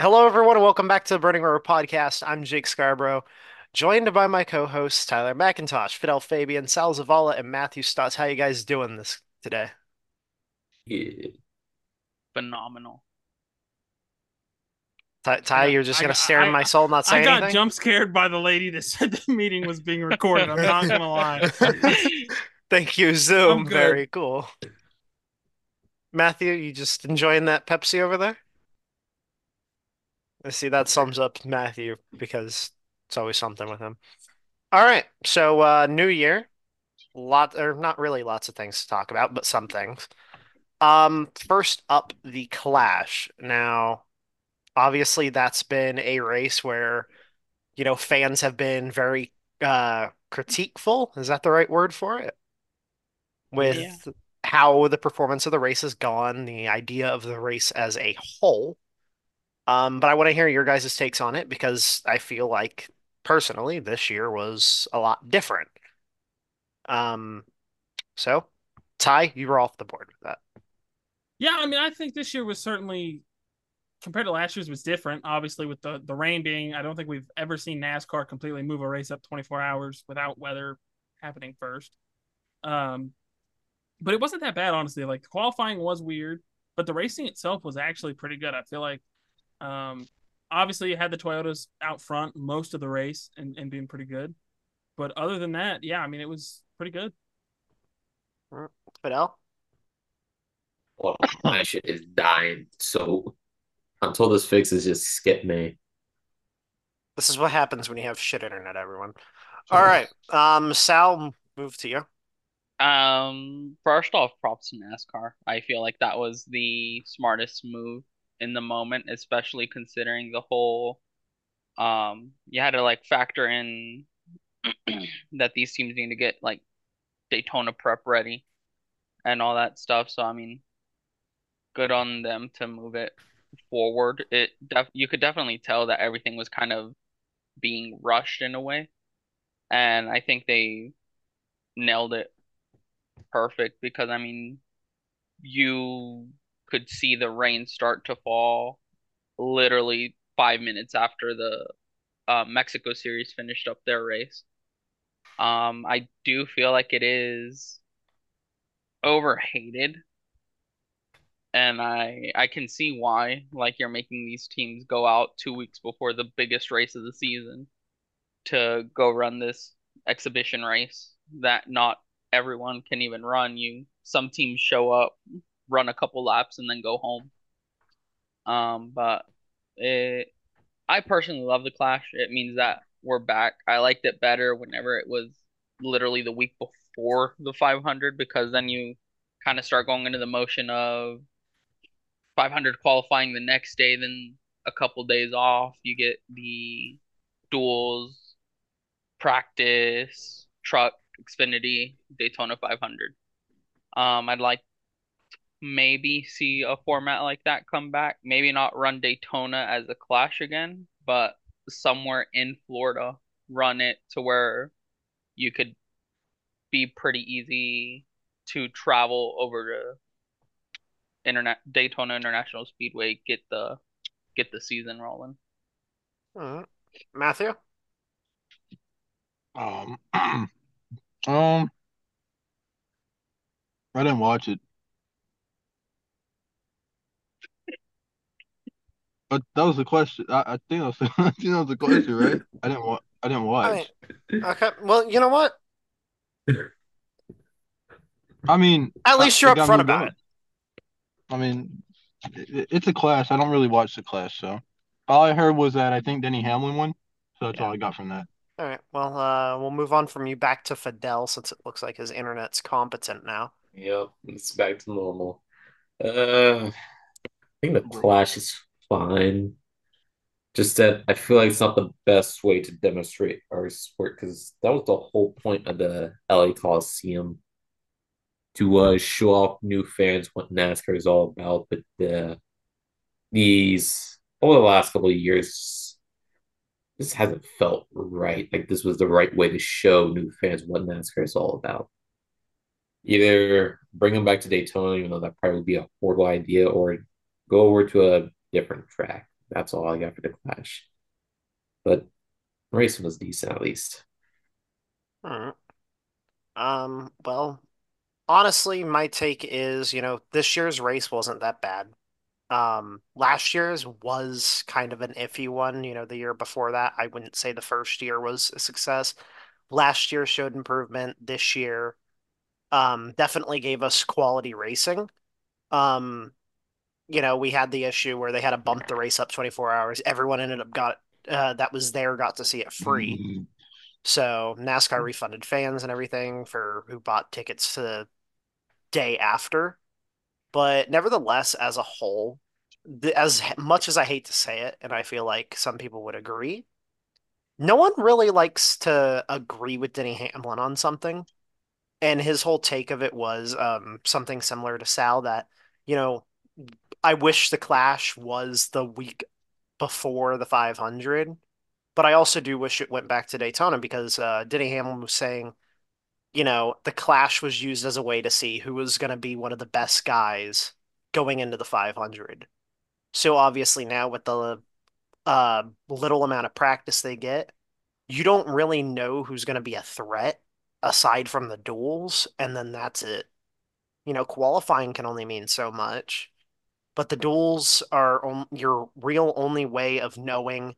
Hello, everyone, and welcome back to the Burning Roar podcast. I'm Jake Scarborough, joined by my co-hosts Tyler McIntosh, Fidel Fabian, Sal Zavala, and Matthew Stotts. How you guys doing this today? Yeah. phenomenal. Ty, Ty, you're just I gonna got stare in my soul, and not I got anything? jump scared by the lady that said the meeting was being recorded. I'm not gonna lie. Thank you, Zoom. Very cool. Matthew, you just enjoying that Pepsi over there? I see that sums up Matthew because it's always something with him. All right, so uh, new year, lot or not really lots of things to talk about, but some things. Um, first up, the Clash. Now, obviously, that's been a race where, you know, fans have been very uh critiqueful. Is that the right word for it? Yeah. With how the performance of the race has gone, the idea of the race as a whole. Um, but I want to hear your guys' takes on it because I feel like personally this year was a lot different. Um, so Ty, you were off the board with that. Yeah, I mean, I think this year was certainly compared to last year's was different. Obviously, with the the rain being, I don't think we've ever seen NASCAR completely move a race up 24 hours without weather happening first. Um, but it wasn't that bad, honestly. Like qualifying was weird, but the racing itself was actually pretty good. I feel like, um, obviously, you had the Toyotas out front most of the race and, and being pretty good. But other than that, yeah, I mean, it was pretty good. Fidel? Well, my shit is dying. So until this fixes, just skip me. This is what happens when you have shit internet, everyone. All right. Um, Sal, move to you. Um, first off, props to NASCAR. I feel like that was the smartest move in the moment, especially considering the whole um you had to like factor in that these teams need to get like Daytona prep ready and all that stuff. So I mean, good on them to move it forward. It def you could definitely tell that everything was kind of being rushed in a way, and I think they nailed it perfect because I mean you could see the rain start to fall literally five minutes after the uh, Mexico series finished up their race. Um, I do feel like it is overhated, and I I can see why. Like you're making these teams go out two weeks before the biggest race of the season to go run this exhibition race that not everyone can even run. You some teams show up, run a couple laps, and then go home. Um, but it, I personally love the Clash. It means that we're back. I liked it better whenever it was literally the week before the 500 because then you kind of start going into the motion of 500 qualifying the next day, then a couple days off. You get the duels, practice, truck, Xfinity, Daytona 500. Um, I'd like maybe see a format like that come back. Maybe not run Daytona as a clash again, but somewhere in Florida, run it to where you could be pretty easy to travel over to internet Daytona International Speedway, get the get the season rolling. All right. Matthew? Um, um, I didn't watch it, but that was the question. I, I think that was, I think that was the question, right? I didn't wa I didn't I mean, watch. okay. Well, you know what? I mean, At least you're it got upfront about up. it. I mean, it, it's a class. I don't really watch the class, so all I heard was that I think Denny Hamlin won, so that's all I got from that. All right. Well, uh, we'll move on from you back to Fidel since it looks like his internet's competent now. Yep, it's back to normal. Uh, I think the Clash is fine. Just that I feel like it's not the best way to demonstrate our sport because that was the whole point of the LA Coliseum to uh, show off new fans what NASCAR is all about. But uh, these over the last couple of years, this hasn't felt right. Like this was the right way to show new fans what NASCAR is all about. Either bring them back to Daytona, even though that probably would be a horrible idea, or go over to a different track. That's all I got for the Clash. But racing was decent at least. Um, well, honestly, my take is, you know, this year's race wasn't that bad. Um, last year's was kind of an iffy one. You know, the year before that, I wouldn't say the first year was a success. Last year showed improvement. This year, um, definitely gave us quality racing. Um, you know, we had the issue where they had to bump the race up 24 hours. Everyone ended up got uh, that was there got to see it free. Mm, So NASCAR refunded fans and everything for who bought tickets to the day after. But nevertheless, as a whole, as much as I hate to say it, and I feel like some people would agree, no one really likes to agree with Denny Hamlin on something. And his whole take of it was um, something similar to Sal that, you know, I wish the Clash was the week before the 500, but I also do wish it went back to Daytona because uh, Denny Hamlin was saying, you know, the Clash was used as a way to see who was going to be one of the best guys going into the 500. So obviously now with the uh, little amount of practice they get, you don't really know who's going to be a threat aside from the duels, and then that's it. You know, qualifying can only mean so much, but the duels are on, your real only way of knowing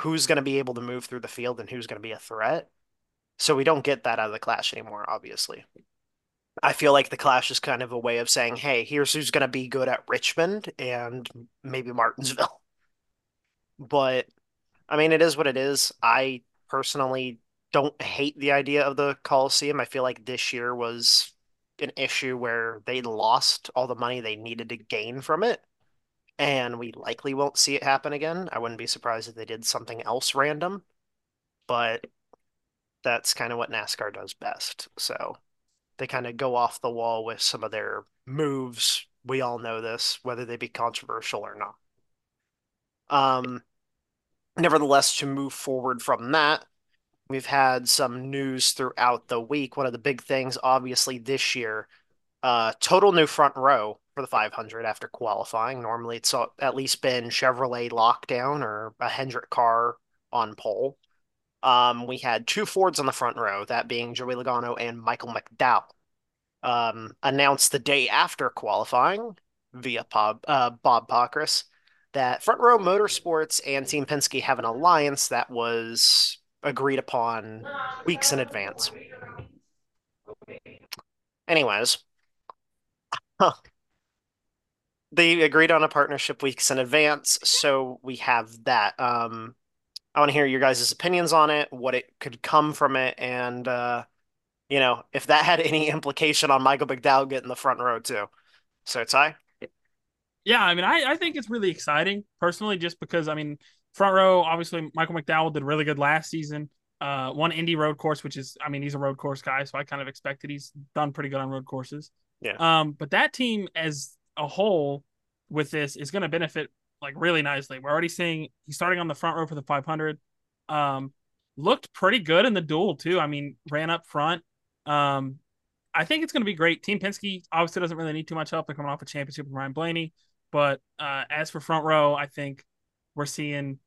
who's going to be able to move through the field and who's going to be a threat. So we don't get that out of the Clash anymore, obviously. I feel like the Clash is kind of a way of saying, hey, here's who's going to be good at Richmond and maybe Martinsville. But I mean, it is what it is. I personally don't hate the idea of the Coliseum. I feel like this year was an issue where they lost all the money they needed to gain from it, and we likely won't see it happen again. I wouldn't be surprised if they did something else random, but that's kind of what NASCAR does best. So they kind of go off the wall with some of their moves. We all know this, whether they be controversial or not. Um, nevertheless, to move forward from that, we've had some news throughout the week. One of the big things, obviously, this year, uh, total new front row for the 500 after qualifying. Normally, it's at least been Chevrolet lockdown or a Hendrick car on pole. Um, we had two Fords on the front row, that being Joey Logano and Michael McDowell. Um, announced the day after qualifying via Bob, uh, Bob Pockrass that Front Row Motorsports and Team Penske have an alliance that was agreed upon weeks in advance. Anyways, they agreed on a partnership weeks in advance, so we have that. Um, I want to hear your guys' opinions on it, what it could come from it, and uh, you know, if that had any implication on Michael McDowell getting the front row too. So Ty? Yeah, I mean, I, I think it's really exciting personally, just because I mean, front row, obviously Michael McDowell did really good last season. Uh, one Indy road course, which is, I mean, he's a road course guy, so I kind of expected he's done pretty good on road courses. Yeah. Um, but that team as a whole with this is going to benefit like really nicely. We're already seeing he's starting on the front row for the 500. Um, looked pretty good in the duel too. I mean, ran up front. Um, I think it's going to be great. Team Penske obviously doesn't really need too much help. They're coming off a championship with Ryan Blaney. But uh, as for front row, I think we're seeing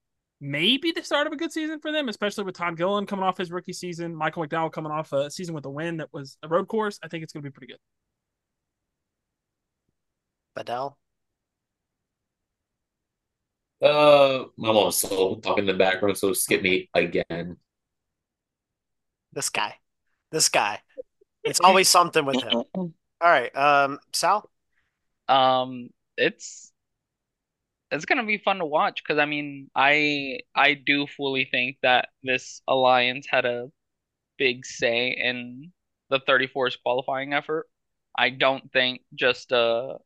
maybe the start of a good season for them, especially with Todd Gilliland coming off his rookie season, Michael McDowell coming off a season with a win that was a road course. I think it's going to be pretty good. Badell? Uh, I'm also talking in the background, so skip me again. This guy. This guy. It's always something with him. All right, um, Sal? Um, it's it's gonna be fun to watch because I mean, I I do fully think that this alliance had a big say in the 34's qualifying effort. I don't think just a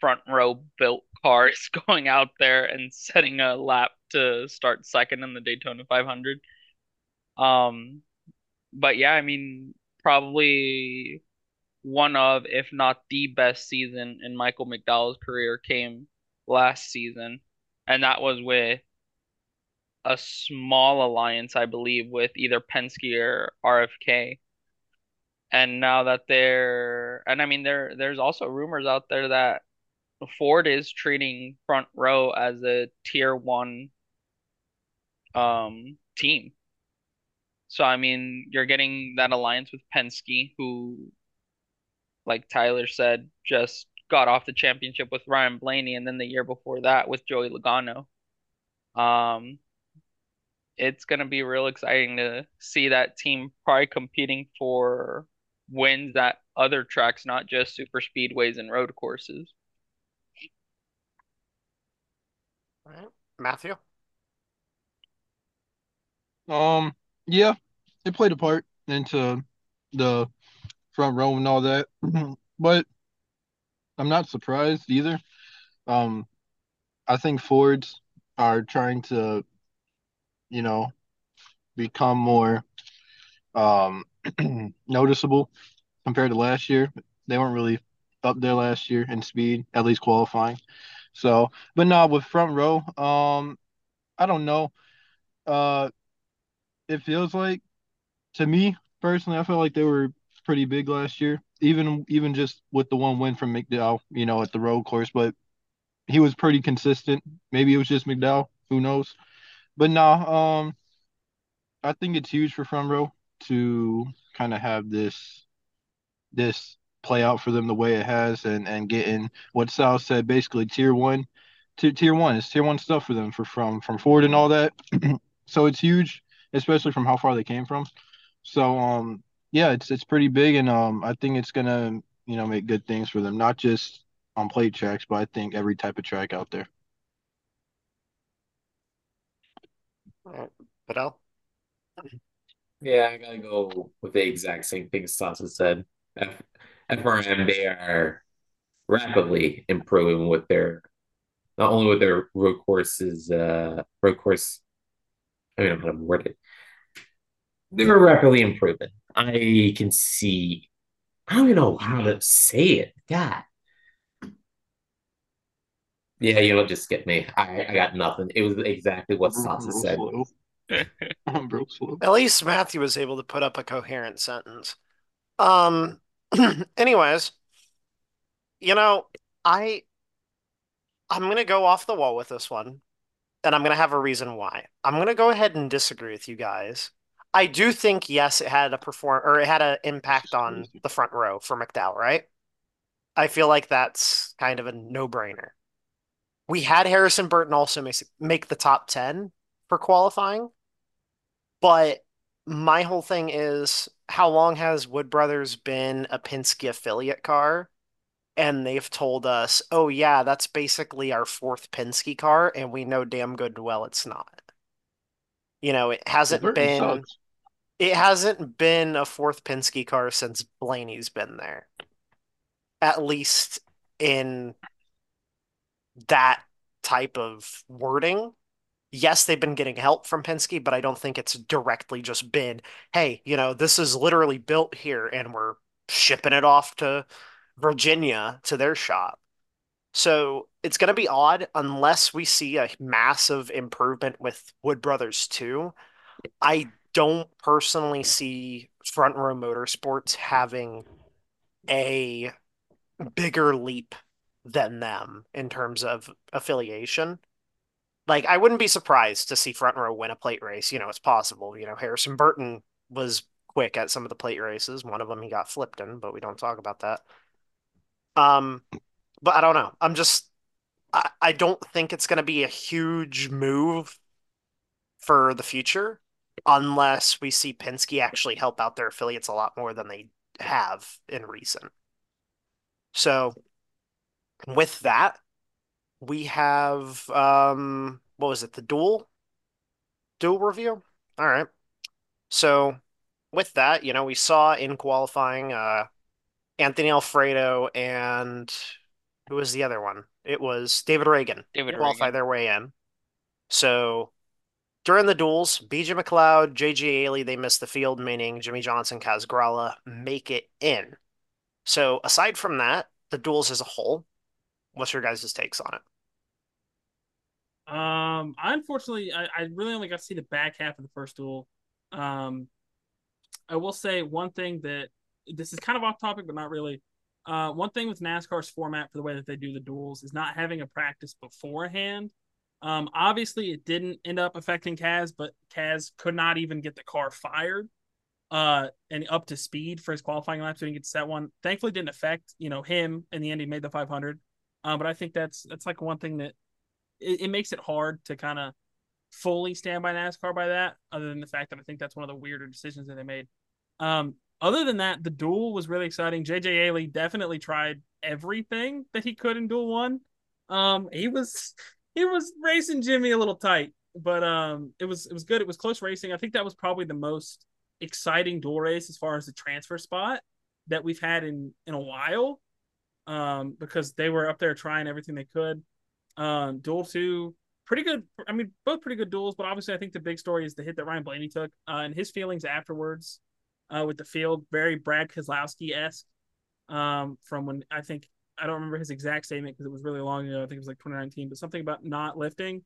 front row built car is going out there and setting a lap to start second in the Daytona 500. Um, but yeah, I mean, probably one of, if not the best season in Michael McDowell's career came last season, and that was with a small alliance, I believe, with either Penske or RFK. And now that they're, and I mean, there there's also rumors out there that Ford is treating front row as a tier one um team. So I mean, you're getting that alliance with Penske, who, like Tyler said, just got off the championship with Ryan Blaney, and then the year before that with Joey Logano. Um, it's gonna be real exciting to see that team probably competing for wins at other tracks, not just super speedways and road courses. All right. Matthew? Um, yeah, it played a part into the front row and all that, but I'm not surprised either. Um, I think Fords are trying to, you know, become more um noticeable compared to last year. They weren't really up there last year in speed, at least qualifying. So, but now with front row, um, I don't know. Uh, it feels like to me personally, I felt like they were pretty big last year, even even just with the one win from McDowell, you know, at the road course. But he was pretty consistent. Maybe it was just McDowell, who knows? But nah, um, I think it's huge for front row to kind of have this this play out for them the way it has and and getting what Sal said basically tier one tier one it's tier one stuff for them for from from Ford and all that so it's huge especially from how far they came from so um yeah it's it's pretty big and um I think it's gonna you know make good things for them not just on plate tracks but I think every type of track out there All right. Fidel? Yeah, I gotta go with the exact same thing Sasa said. F- FRM, they are rapidly improving with their not only with their road courses, uh, road course. I mean, I'm gonna word it. They were rapidly improving. I can see. I don't even know how to say it. God. Yeah, you know, just skip me. I, I got nothing. It was exactly what Sasa said. slow. Real slow. At least Matthew was able to put up a coherent sentence. Um, anyways, you know, I I'm gonna go off the wall with this one, and I'm gonna have a reason why. I'm gonna go ahead and disagree with you guys. I do think yes, it had a perform or it had an impact on the front row for McDowell, right? I feel like that's kind of a no-brainer. We had Harrison Burton also make, make the top 10 for qualifying, but my whole thing is how long has Wood Brothers been a Penske affiliate car? And they've told us, oh, yeah, that's basically our fourth Penske car, and we know damn good well it's not. You know, it hasn't been sucks. it hasn't been a fourth Penske car since Blaney's been there. At least in that type of wording. Yes, they've been getting help from Penske, but I don't think it's directly just been, hey, you know, this is literally built here and we're shipping it off to Virginia to their shop. So it's going to be odd unless we see a massive improvement with Wood Brothers 2. I don't personally see Front Row Motorsports having a bigger leap than them in terms of affiliation. Like, I wouldn't be surprised to see Front Row win a plate race. You know, it's possible. You know, Harrison Burton was quick at some of the plate races. One of them he got flipped in, but we don't talk about that. Um, but I don't know. I'm just I, I don't think it's going to be a huge move for the future unless we see Penske actually help out their affiliates a lot more than they have in recent. So with that, we have um what was it? The dual dual review? All right. So with that, you know, we saw in qualifying uh Anthony Alfredo and who was the other one? It was David Ragan David qualify Ragan. their way in. So during the duels, BJ McLeod, JJ Yeley, they missed the field, meaning Jimmie Johnson, Kaz Grala make it in. So aside from that, the duels as a whole, what's your guys' takes on it? Um, I unfortunately, I, I really only got to see the back half of the first duel. Um, I will say one thing that this is kind of off topic, but not really. Uh, one thing with NASCAR's format for the way that they do the duels is not having a practice beforehand. Um, obviously, it didn't end up affecting Kaz, but Kaz could not even get the car fired uh, and up to speed for his qualifying lap, so he didn't get to set one. Thankfully, didn't affect you know him. In the end, he made the 500. Uh, but I think that's that's like one thing that it, it makes it hard to kind of fully stand by NASCAR by that. Other than the fact that I think that's one of the weirder decisions that they made. Um, other than that, the duel was really exciting. JJ Yeley definitely tried everything that he could in duel one. Um, he was he was racing Jimmy a little tight, but um, it was it was good. It was close racing. I think that was probably the most exciting duel race as far as the transfer spot that we've had in in a while. Um, because they were up there trying everything they could. Um, duel two, pretty good. I mean, both pretty good duels, but obviously, I think the big story is the hit that Ryan Blaney took uh, and his feelings afterwards uh, with the field, very Brad Keselowski esque. Um, from when I think I don't remember his exact statement because it was really long ago. I think it was like 2019, but something about not lifting,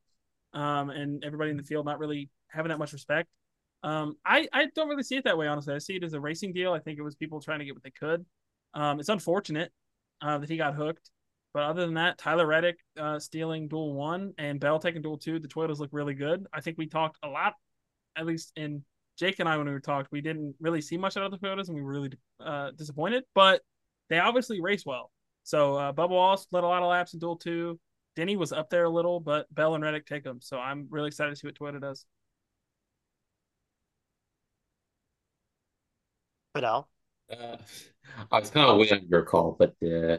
um, and everybody in the field not really having that much respect. Um, I I don't really see it that way. Honestly, I see it as a racing deal. I think it was people trying to get what they could. Um, it's unfortunate uh, that he got hooked, but other than that, Tyler Reddick uh, stealing duel one and Bell taking duel two. The Toyotas look really good. I think we talked a lot, at least in Jake and I when we were talked, we didn't really see much out of the Toyotas, and we were really uh, disappointed. But they obviously race well. So uh, Bubba Wallace led a lot of laps in duel two. Denny was up there a little, but Bell and Reddick take them. So I'm really excited to see what Toyota does. Fidel. Uh, I was kind of waiting on your call, but uh,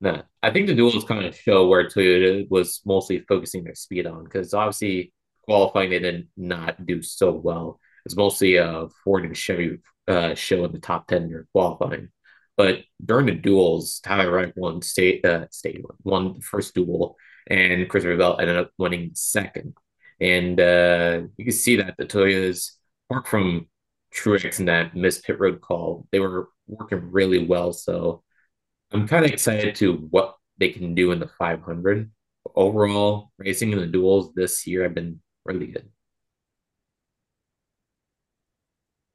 nah, I think the duels kind of show where Toyota was mostly focusing their speed on because obviously qualifying they did not do so well. It's mostly a Ford and Chevy uh, show in the top ten in qualifying. But during the duels, Tyler Reddick won state uh, state won the first duel, and Christopher Bell ended up winning second. And uh, you can see that the Toyotas, apart from Truex and that missed pit road call, they were working really well. So I'm kind of excited to what they can do in the 500. Overall, racing in the duels this year have been really good.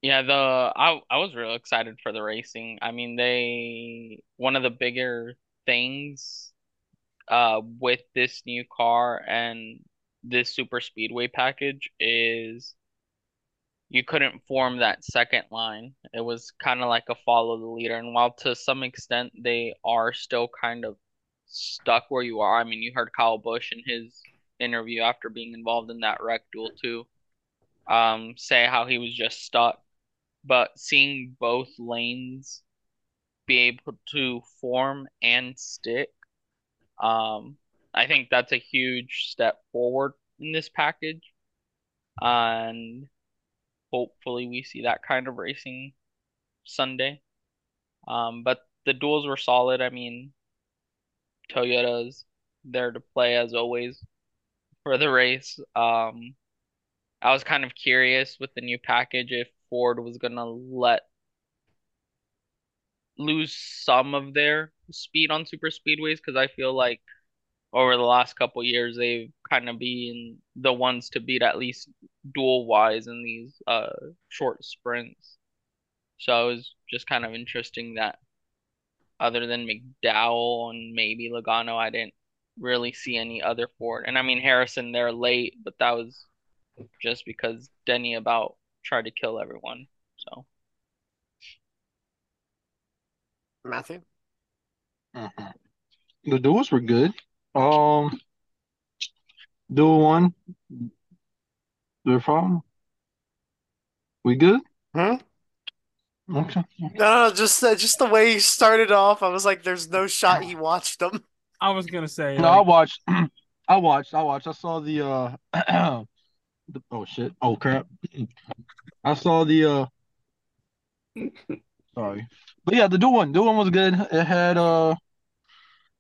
Yeah, the I I was real excited for the racing. I mean, they one of the bigger things uh with this new car and this super speedway package is you couldn't form that second line. It was kind of like a follow the leader. And while to some extent they are still kind of stuck where you are, I mean, you heard Kyle Busch in his interview after being involved in that wreck duel too, um, say how he was just stuck. But seeing both lanes be able to form and stick, um, I think that's a huge step forward in this package. And hopefully we see that kind of racing Sunday. Um, but the duels were solid. I mean, Toyota's there to play as always for the race. Um, I was kind of curious with the new package if Ford was gonna let lose some of their speed on super speedways because I feel like over the last couple years they've kind of been the ones to beat at least dual wise in these uh short sprints. So it was just kind of interesting that other than McDowell and maybe Logano, I didn't really see any other Ford. And I mean Harrison they're late, but that was just because Denny about tried to kill everyone. So Matthew. Mm-hmm. The duels were good. Um, duel one. The problem. We good? Hmm? Okay. No, no, just uh, just the way he started off, I was like, "There's no shot he watched them." I was gonna say, No, I watched. I watched. I watched. I saw the. uh the, Oh shit! Oh crap! I saw the. uh Sorry, but yeah, the duel one. Duel one was good. It had. uh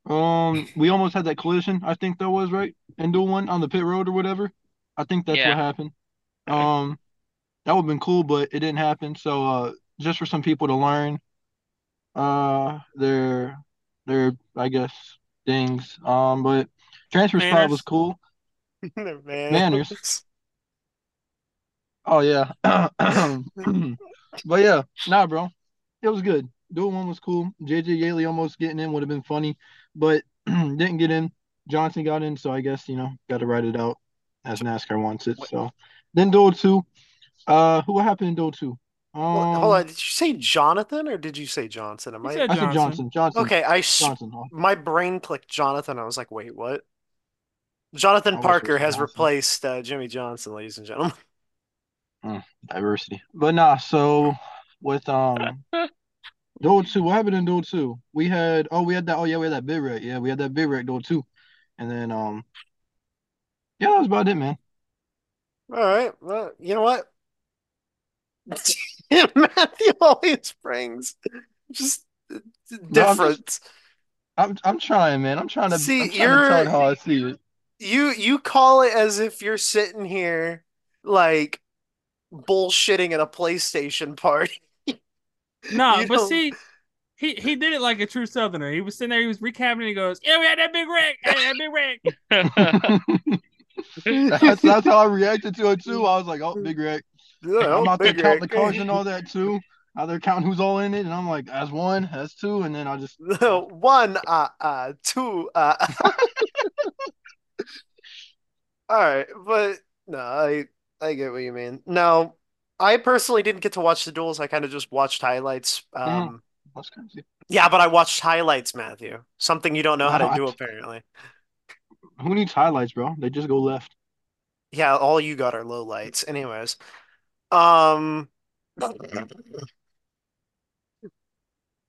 Um, we almost had that collision. I think that was right And duel one on the pit road or whatever. I think that's Yeah. what happened. Um, that would have been cool, but it didn't happen. So, uh, just for some people to learn, uh, their their I guess things. Um, but transfer spot was cool. Man. Manners. Oh yeah. but yeah, nah, bro. It was good. dual one was cool. JJ Yeley almost getting in would have been funny, but didn't get in. Johnson got in, so I guess you know got to write it out as NASCAR wants it. So then duel two. Uh, who what happened in duel two? Um, Well, hold on. Did you say Jonathan or did you say Johnson? Am I said I said Johnson. Johnson. Johnson. okay? I s- Johnson. my brain clicked Jonathan. I was like, wait, what? Jonathan I wish it was Parker has Johnson. replaced uh, Jimmie Johnson, ladies and gentlemen. Diversity. But nah, so with um Duel two, what happened in Duel two? We had oh we had that oh yeah we had that big wreck yeah we had that big wreck Duel two, and then um yeah that was about it man. All right. Well, you know what? Matthew always brings just just- difference. I'm I'm trying man I'm trying to See, I'm trying you're- to how I see it. You you call it as if you're sitting here like bullshitting at a PlayStation party. No, You but don't- see, he he did it like a true Southerner. He was sitting there, he was recapping, and he goes, "Yeah, we had that big wreck, hey, that big wreck." that's that's how I reacted to it too. I was like oh big wreck. Yeah, I'm out there counting the wreck. cars and all that too. Out there counting who's all in it, and I'm like that's one, that's two, and then I just One, uh, uh, two, uh. All right, but no, I I get what you mean. No, I personally didn't get to watch the duels. I kind of just watched highlights. Um, that's crazy. yeah, but I watched highlights, Matthew. Something you don't know how to do, apparently. Who needs highlights, bro? They just go left. Yeah, all you got are low lights. Anyways, um,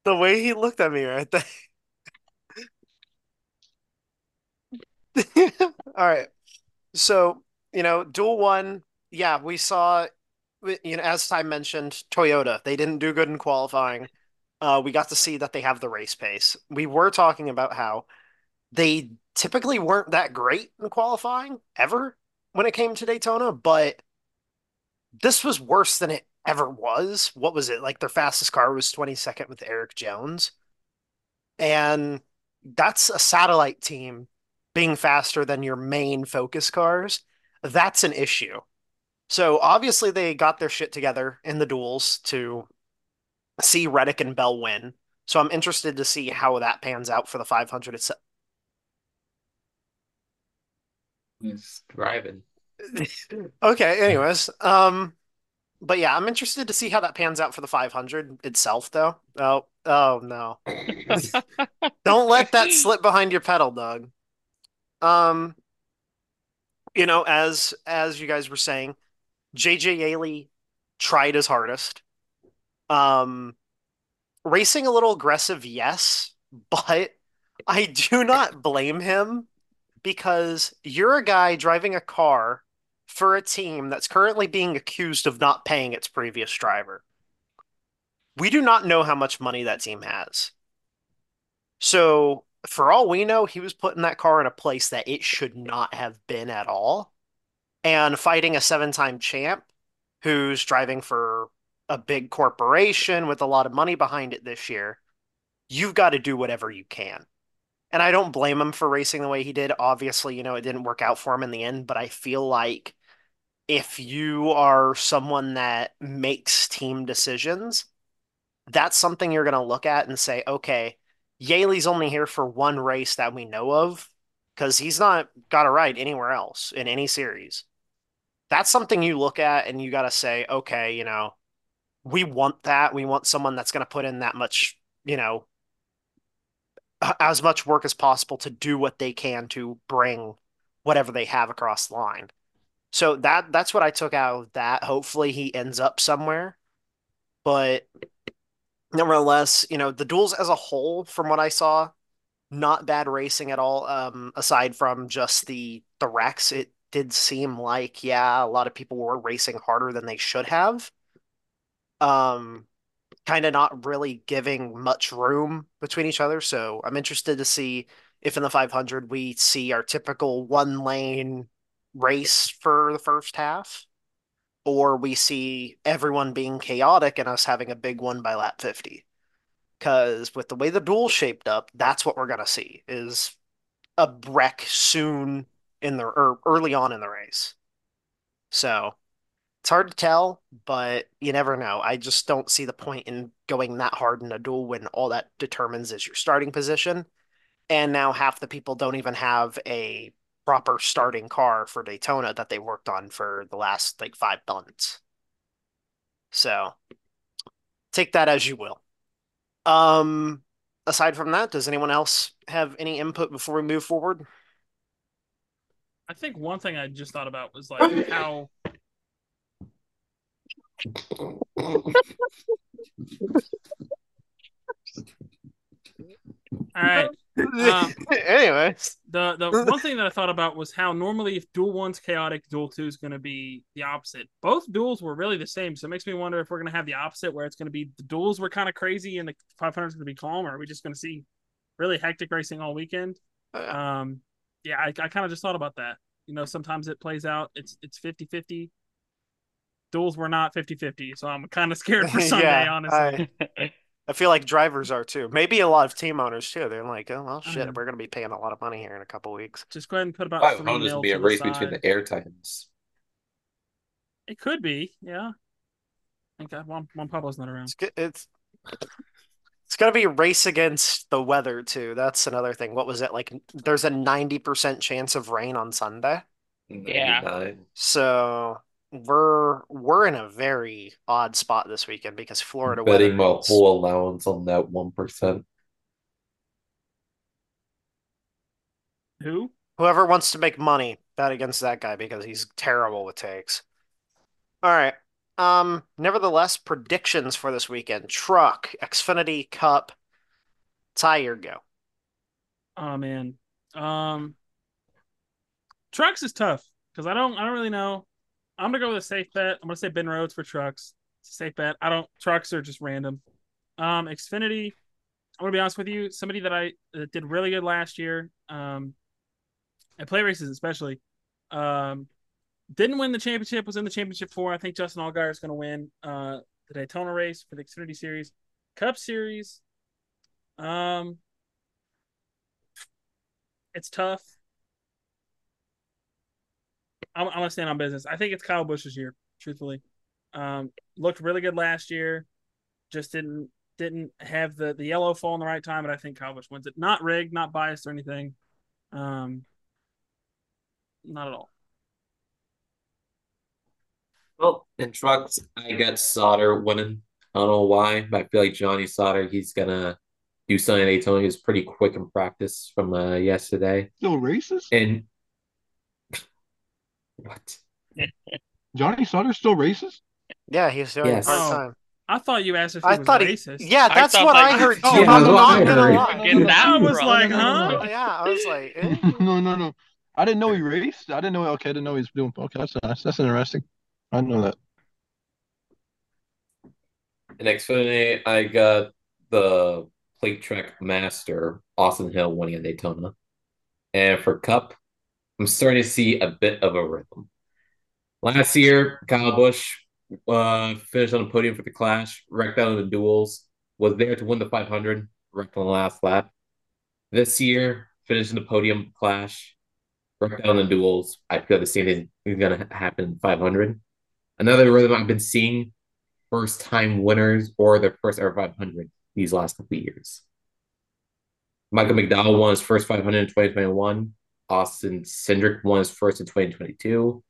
the way he looked at me right there. All right. So, you know, Duel One, yeah, we saw, you know, as Ty mentioned, Toyota, they didn't do good in qualifying. Uh, we got to see that they have the race pace. We were talking about how they typically weren't that great in qualifying ever when it came to Daytona, but this was worse than it ever was. What was it? Like their fastest car was 22nd with Erik Jones. And that's a satellite team being faster than your main focus cars. That's an issue. So obviously they got their shit together in the duels to see Reddick and Bell win. So I'm interested to see how that pans out for the 500 itself. He's driving. Okay, anyways, um, but yeah, I'm interested to see how that pans out for the 500 itself, though. Oh, oh no. Don't let that slip behind your pedal, Doug. Um, you know, as as you guys were saying, JJ Yeley tried his hardest. Um, racing a little aggressive, yes, but I do not blame him because you're a guy driving a car for a team that's currently being accused of not paying its previous driver. We do not know how much money that team has. So, for all we know, he was putting that car in a place that it should not have been at all. And fighting a seven time champ who's driving for a big corporation with a lot of money behind it this year, you've got to do whatever you can. And I don't blame him for racing the way he did. Obviously, you know, it didn't work out for him in the end, but I feel like if you are someone that makes team decisions, that's something you're going to look at and say, okay, Yeley's only here for one race that we know of because he's not got a ride anywhere else in any series. That's something you look at and you got to say, okay, you know, we want that. We want someone that's going to put in that much, you know, as much work as possible to do what they can to bring whatever they have across the line. So that that's what I took out of that. Hopefully he ends up somewhere. But nevertheless, you know, the duels as a whole, from what I saw, not bad racing at all. Um, aside from just the the wrecks, it did seem like, yeah, a lot of people were racing harder than they should have. Um, kind of not really giving much room between each other. So I'm interested to see if in the 500 we see our typical one lane race for the first half, or we see everyone being chaotic and us having a big one by lap 50. Because with the way the duel shaped up, that's what we're gonna see is a wreck soon in the or early on in the race. So It's hard to tell, but you never know. I just don't see the point in going that hard in a duel when all that determines is your starting position. And now half the people don't even have a proper starting car for Daytona that they worked on for the last like five months. So take that as you will. Um, aside from that, does anyone else have any input before we move forward? I think one thing I just thought about was like how All right. Um, Anyways, the the one thing that I thought about was how normally if duel one's chaotic, duel two is going to be the opposite. Both duels were really the same, so it makes me wonder if we're going to have the opposite, where it's going to be the duels were kind of crazy and the 500 is going to be calm, or are we just going to see really hectic racing all weekend? Um, yeah, I, I kind of just thought about that. You know, sometimes it plays out. It's it's 50 50. Duels were not 50 50, so I'm kind of scared for Sunday, Yeah, honestly. I, I feel like drivers are too. Maybe a lot of team owners too. They're like, oh well, shit, Mhm. we're gonna be paying a lot of money here in a couple weeks. Just go ahead and put about Five three hundred mil would be to a the race between the air titans. It could be, yeah. Thank God Juan, Juan Pablo's not around. It's good. It's it's gonna be race against the weather too. That's another thing. What was it like? There's a ninety percent chance of rain on Sunday, Yeah. 99. so we're we're in a very odd spot this weekend because Florida betting my weather is- whole allowance on that one percent. Who? Whoever wants to make money, bet against that guy because he's terrible with takes. All right. Um, nevertheless, predictions for this weekend. Truck, Xfinity Cup, Tire go. Oh man. Um Trucks is tough because I don't I don't really know. I'm gonna go with a safe bet. I'm gonna say Ben Rhodes for trucks. It's a safe bet. I don't trucks are just random. Um Xfinity, I'm gonna be honest with you, somebody that I that did really good last year, um at plate races especially. Um didn't win the championship, was in the championship four. I think Justin Allgaier is gonna win uh the Daytona race for the Xfinity series. Cup series. Um it's tough. I'm, I'm gonna stand on business. I think it's Kyle Busch's year, truthfully. Um, looked really good last year. Just didn't didn't have the the yellow fall in the right time, but I think Kyle Bush wins it. Not rigged, not biased or anything. Um, not at all. Well, in trucks, I got Sauter winning. I don't know why, but I feel like Johnny Sauter, he's gonna do something. They told me he was pretty quick in practice from uh, yesterday. Still racist? And what? Johnny Sauter's still racist? Yeah, he's doing Yes. it part Oh. time. I thought you asked if he I was thought he. racist. Yeah, that's thought what that- I heard too. Oh, I'm that's not I gonna heard. lie. Getting that I was like, Oh, huh? yeah, I was like, eh. no, no, no. I didn't know he raced. I didn't know. Okay, I didn't know he was doing. Okay, that's nice. That's interesting. I know that. In Xfinity, I got the plate track master, Austin Hill, winning at Daytona. And for Cup, I'm starting to see a bit of a rhythm. Last year, Kyle Busch uh, finished on the podium for the Clash, wrecked out in the duels, was there to win the 500, wrecked on the last lap. This year, finished in the podium Clash, wrecked out in the duels. I feel the same thing is going to happen in 500. Another rhythm I've been seeing first time winners or their first ever 500 these last couple years. Michael McDowell won his first 500 in 2021. Austin Cindric won his first in 2022.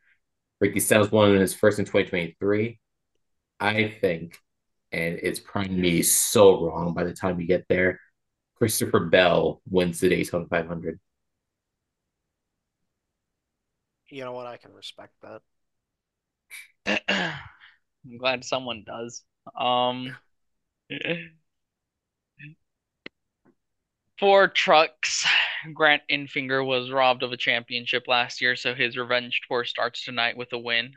Ricky Stenhouse won his first in 2023. I think, and it's probably me so wrong by the time we get there, Christopher Bell wins the Daytona 500. You know what? I can respect that. I'm glad someone does. Um, for trucks, Grant Enfinger was robbed of a championship last year, so his revenge tour starts tonight with a win.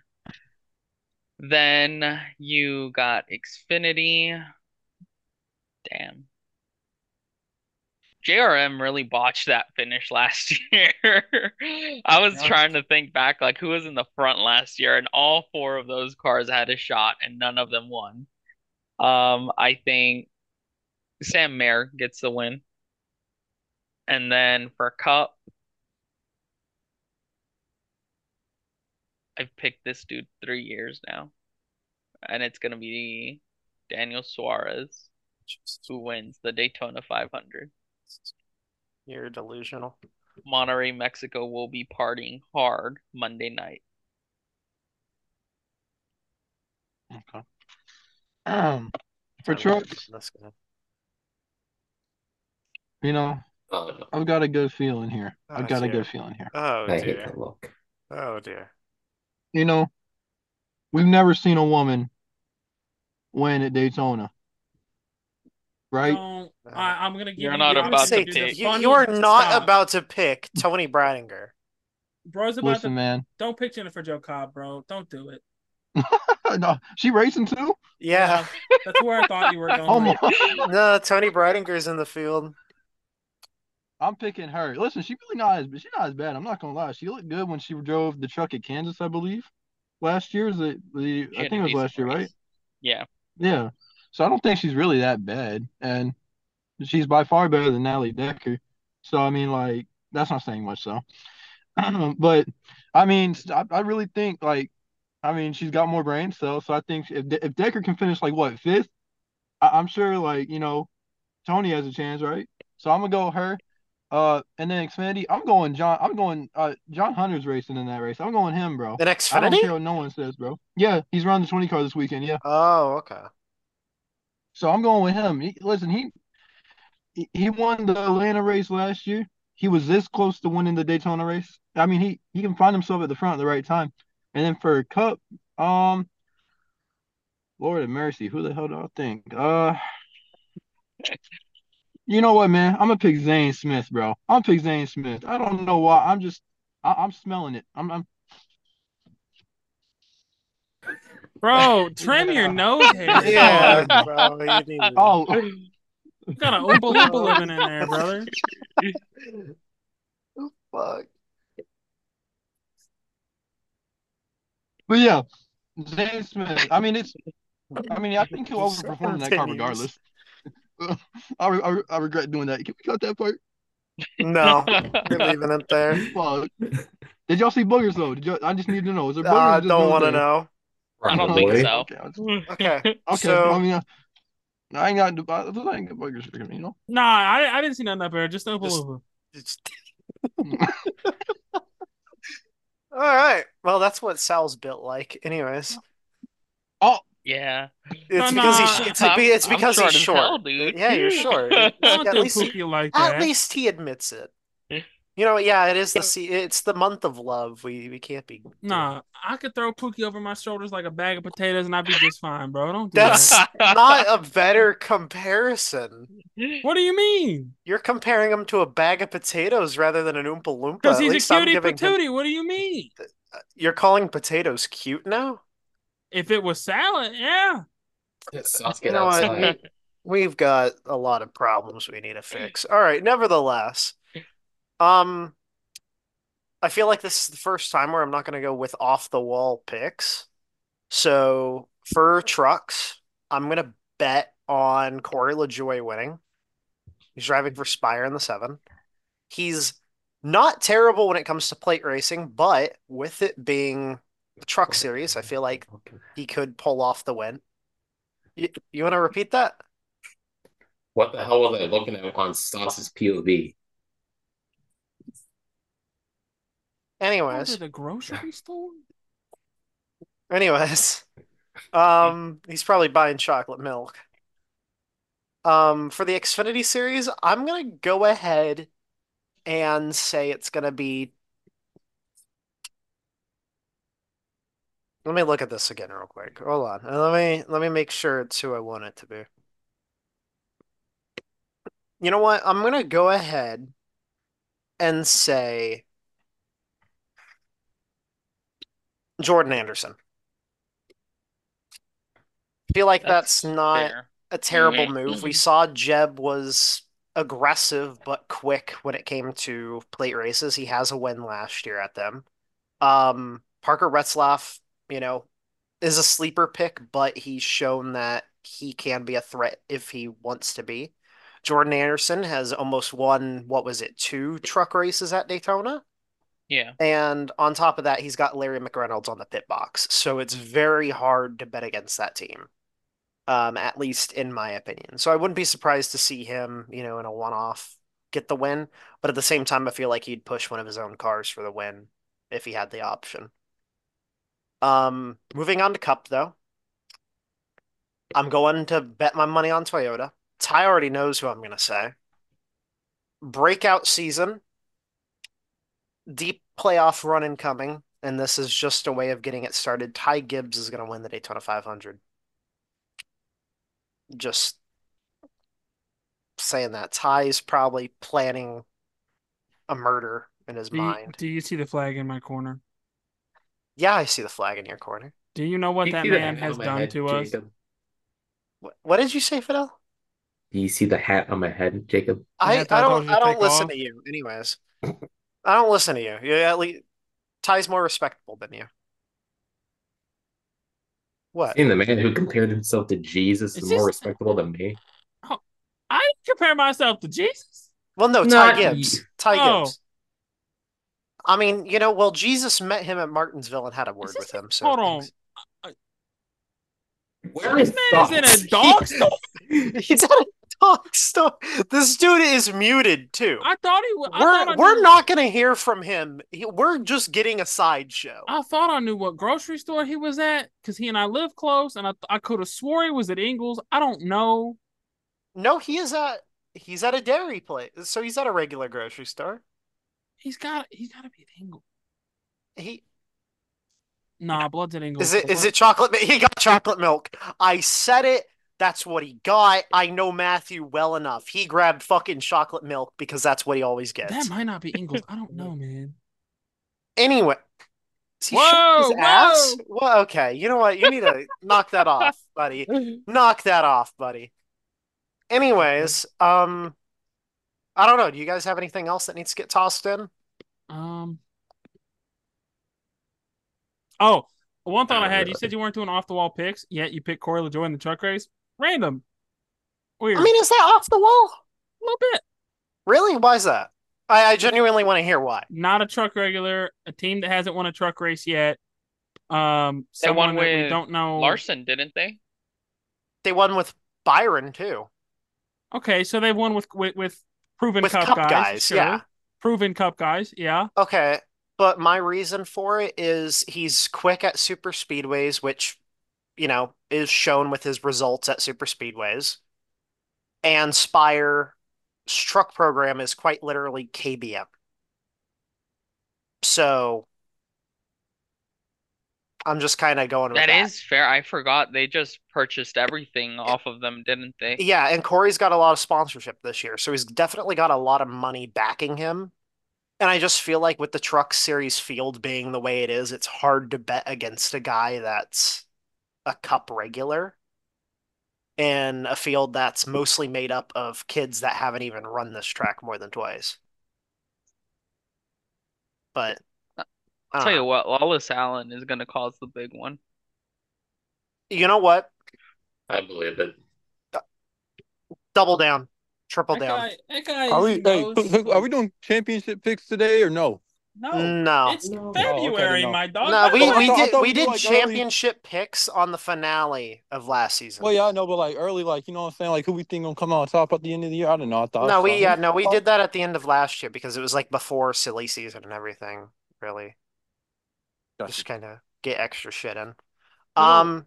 Then you got Xfinity. Damn. JRM really botched that finish last year. I was Yeah. trying to think back, like who was in the front last year, and all four of those cars had a shot, and none of them won. Um, I think Sam Mayer gets the win. And then for Cup, I've picked this dude three years now, and it's gonna be Daniel Suarez who wins the Daytona 500. You're delusional. Monterrey, Mexico will be partying hard Monday night. Okay. Um, for I'm not trucks, this guy. you know, Oh no, I've got a good feeling here. Oh, I've got a good feeling here. Oh I hate dear. that look. Oh dear. You know, we've never seen a woman win at Daytona, right? Don't, I, I'm gonna give You're you not the I would about option say to do the pick. you, funny- you are not Stop. about to pick Toni Breidinger. Bro's about Listen, to. man. Don't pick Jennifer Jo Cobb, bro. Don't do it. no, she racing too. Yeah. That's where I thought you were oh going. Oh my! No, Toni Breidinger's in the field. I'm picking her. Listen, she really not as she's not as bad. I'm not gonna lie. She looked good when she drove the truck at Kansas, I believe. Last year, is it the I think it was last decent year, right? Yeah. Yeah. So I don't think she's really that bad, and she's by far better than Natalie Decker. So I mean, like that's not saying much, so. but I mean, I, I really think like, I mean, she's got more brain cells, so I think if De- if Decker can finish like what fifth, I, I'm sure like you know, Toni has a chance, right? So I'm gonna go her. Uh, and then Xfinity, I'm going John. I'm going. Uh, John Hunter's racing in that race. I'm going him, bro. In I don't care Xfinity? what no one says, bro. Yeah, he's running the 20 car this weekend. Yeah. Oh, okay. So I'm going with him. He, listen, he he- won the Atlanta race last year. He was this close to winning the Daytona race. I mean, he he can find himself at the front at the right time. And then for Cup, um, Lord of mercy, who the hell do I think? Uh, you know what, man? I'm gonna pick Zane Smith, bro. I'm pick Zane Smith. I don't know why. I'm just I, I'm smelling it. I'm I'm Bro, trim your nose hair. Yeah, Dog. bro. You need to... oh You got an Oompa Loompa living in there, brother. Oh Fuck. But yeah, Zane Smith. I mean, it's. I mean, I think he'll overperform in that car regardless. I, re- I, re- I regret doing that. Can we cut that part? No, you're leaving it there. Fuck. Did y'all see boogers though? Did y'all, I just need to know. Is there boogers? I don't want to know. I don't think so. Okay, Okay. okay. So- I mean, uh, I ain't got. I, I ain't got boogers, you know. Nah, I, I didn't see nothing up there. Just Oompa Just- Loompa. It's- All right. Well, that's what Sal's built like. Anyways, Oh Yeah. it's No, because no, he's it's, I'm- it's I'm because short he's short. hell, dude. Yeah, you're short. At least Pookie like at least he admits it. You know, yeah, it is the se- it's the month of love. We we can't be. Nah, I could throw Pookie over my shoulders like a bag of potatoes and I'd be just fine, bro. Don't do That's that. not a better comparison. What do you mean? You're comparing him to a bag of potatoes rather than an Oompa Loompa. Because At he's a least cutie giving him- patootie. What do you mean? Uh, you're calling potatoes cute now? If it was salad, yeah. Let's You get know what? We've got a lot of problems we need to fix. All right, nevertheless, um, I feel like this is the first time where I'm not going to go with off the wall picks. So for trucks, I'm going to bet on Corey LaJoie winning. He's driving for Spire in the seven. He's not terrible when it comes to plate racing, but with it being truck series, I feel like he could pull off the win. You, you want to repeat that? What the hell was I looking at on Stas's POV? Go Anyways, the grocery store? anyways, um, he's probably buying chocolate milk. Um, for the Xfinity series, I'm gonna go ahead and say it's gonna be. Let me look at this again real quick. Hold on. Let me let me make sure it's who I want it to be. You know what? I'm gonna go ahead and say Jordan Anderson. I feel like that's, not fair. a terrible move. We saw Jeb was aggressive but quick when it came to plate races. He has a win last year at them. Um, Parker Retzlaff, you know, is a sleeper pick, but he's shown that he can be a threat if he wants to be. Jordan Anderson has almost won, what was it, two truck races at Daytona? Yeah. And on top of that, he's got Larry McReynolds on the pit box. So it's very hard to bet against that team. Um, at least in my opinion. So I wouldn't be surprised to see him, you know, in a one-off get the win. But at the same time, I feel like he'd push one of his own cars for the win if he had the option. Um, moving on to Cup though. I'm going to bet my money on Toyota. Ty already knows who I'm going to say. Breakout season, deep playoff run incoming, and this is just a way of getting it started. Ty Gibbs is going to win the Daytona 500. Just saying that. Ty's probably planning a murder in his Do you, mind. do you see the flag in my corner? Yeah, I see the flag in your corner. Do you know what you that man has done head, to us? What, what did you say, Fidel? Do you see the hat on my head, Jacob? I, Yeah, I I don't I don't listen off. to you anyways. I don't listen to you. You at least Ty's more respectable than you. What? Seeing the man who compared himself to Jesus Is is more this- respectable than me. Oh, I compare myself to Jesus. Well, no, Ty Gibbs. you. Ty Oh. Gibbs. I mean, you know, well, Jesus met him at Martinsville and had a word this- with him. So hold on. things- uh, uh, Where This man is in a dog store. He's at a dog store. This dude is muted too. I thought he was. we're we're not gonna hear from him. He, we're just getting a sideshow. I thought I knew what grocery store he was at because he and I live close, and I I could have swore he was at Ingles. I don't know. No, he is at he's at a dairy place. So he's at a regular grocery store. He's got he's got to be at Ingles. He Nah, blood's at Ingles. is it is it chocolate milk? He got chocolate milk. I said it. That's what he got. I know Matthew well enough. He grabbed fucking chocolate milk because that's what he always gets. That might not be Ingles. I don't know, man. Anyway, is he Whoa, showing his ass? whoa. Well, okay. You know what? You need to knock that off, buddy. Knock that off, buddy. Anyways, um, I don't know. Do you guys have anything else that needs to get tossed in? Um. Oh, one thought I had. You said you weren't doing off the wall picks, yet you picked Corey LaJoie in the truck race. Random. Weird. I mean, is that off the wall? a little bit. Really? Why is that? I, I genuinely want to hear why. Not a truck regular. A team that hasn't won a truck race yet. Um, They won someone that we don't know. Larson, didn't they? They won with Byron too. Okay, so they've won with with, with proven With cup, Cup guys. guys, sure. yeah. Proven cup guys, yeah. Okay, but my reason for it is he's quick at super speedways, which, you know, is shown with his results at super speedways. And Spire's truck program is quite literally KBM. So I'm just kind of going with That that. is fair. I forgot they just purchased everything off of them, didn't they? Yeah, and Corey's got a lot of sponsorship this year, so he's definitely got a lot of money backing him. And I just feel like with the Truck Series field being the way it is, it's hard to bet against a guy that's a cup regular in a field that's mostly made up of kids that haven't even run this track more than twice. But uh, I I'll don't tell you know. what, Lawless Alan is gonna cause the big one. You know what? I believe it. Double down, triple That down. guy, that guy Are we? Hey, are we doing championship picks today or no? No, No. it's No. February, Oh, okay, no. my dog. No, we the we thought- did we we did were, like, early. championship picks on the finale of last season. Well, yeah, I know, but like early, like you know what I'm saying, like who we think gonna come out on top at the end of the year? I don't know. I thought No, we so. yeah, no, we did that at the end of last year because it was like before silly season and everything, really. Gotcha. Just kind of get extra shit in. Well, Um,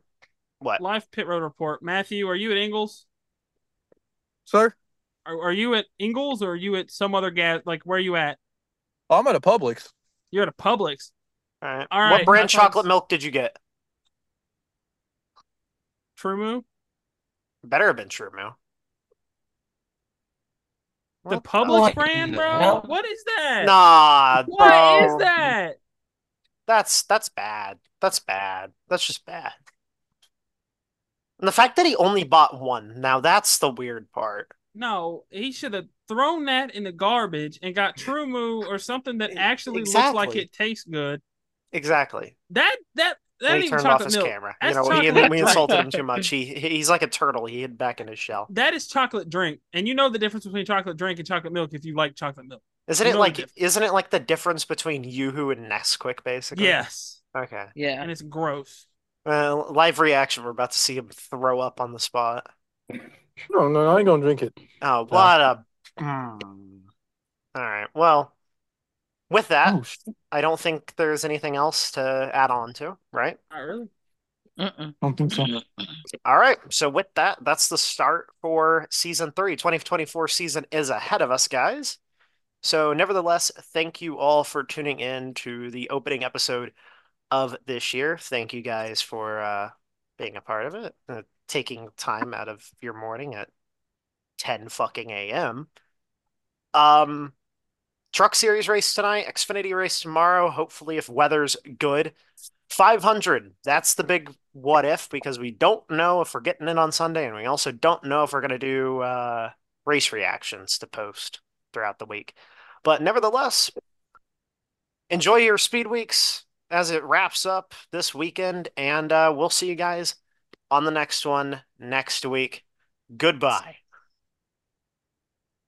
what? live pit road report. Matthew, are you at Ingles? Sir, Are, are you at Ingles or are you at some other gas? Like where are you at? Oh, I'm at a Publix. You're at a Publix. All right. All right. What brand chocolate fives. milk did you get? TruMoo. Better have been TruMoo. The Publix What brand, bro. hell? What is that? Nah, What is bro. that? That's that's bad. That's bad. That's just bad. And the fact that he only bought one, now that's the weird part. No, he should have thrown that in the garbage and got TruMoo or something that actually looks like it tastes good. Exactly. That that that ain't he even turned off his milk. camera. That's you know, we, we insulted him too much. He he's like a turtle. He hid back in his shell. That is chocolate drink, and you know the difference between chocolate drink and chocolate milk if you like chocolate milk. Isn't You it like isn't it like the difference between YooHoo and Nesquik basically? Yes, Okay. Yeah. and it's gross. Well, live reaction. We're about to see him throw up on the spot. No, no, I ain't gonna drink it. Oh, what a. Mm. All right. Well, with that, Oh, shit. I don't think there's anything else to add on to, right? Not really. Mm-mm. Don't think so. All right. So with that, that's the start for season three. 2024 season is ahead of us, guys. So nevertheless, thank you all for tuning in to the opening episode of this year. Thank you guys for uh, being a part of it, uh, taking time out of your morning at 10 fucking a.m. Um, truck series race tonight, Xfinity race tomorrow. Hopefully, if weather's good. 500. That's the big what if because we don't know if we're getting in on Sunday, and we also don't know if we're going to do uh, race reactions to post throughout the week. But nevertheless, enjoy your speed weeks as it wraps up this weekend, and uh, we'll see you guys on the next one next week. Goodbye.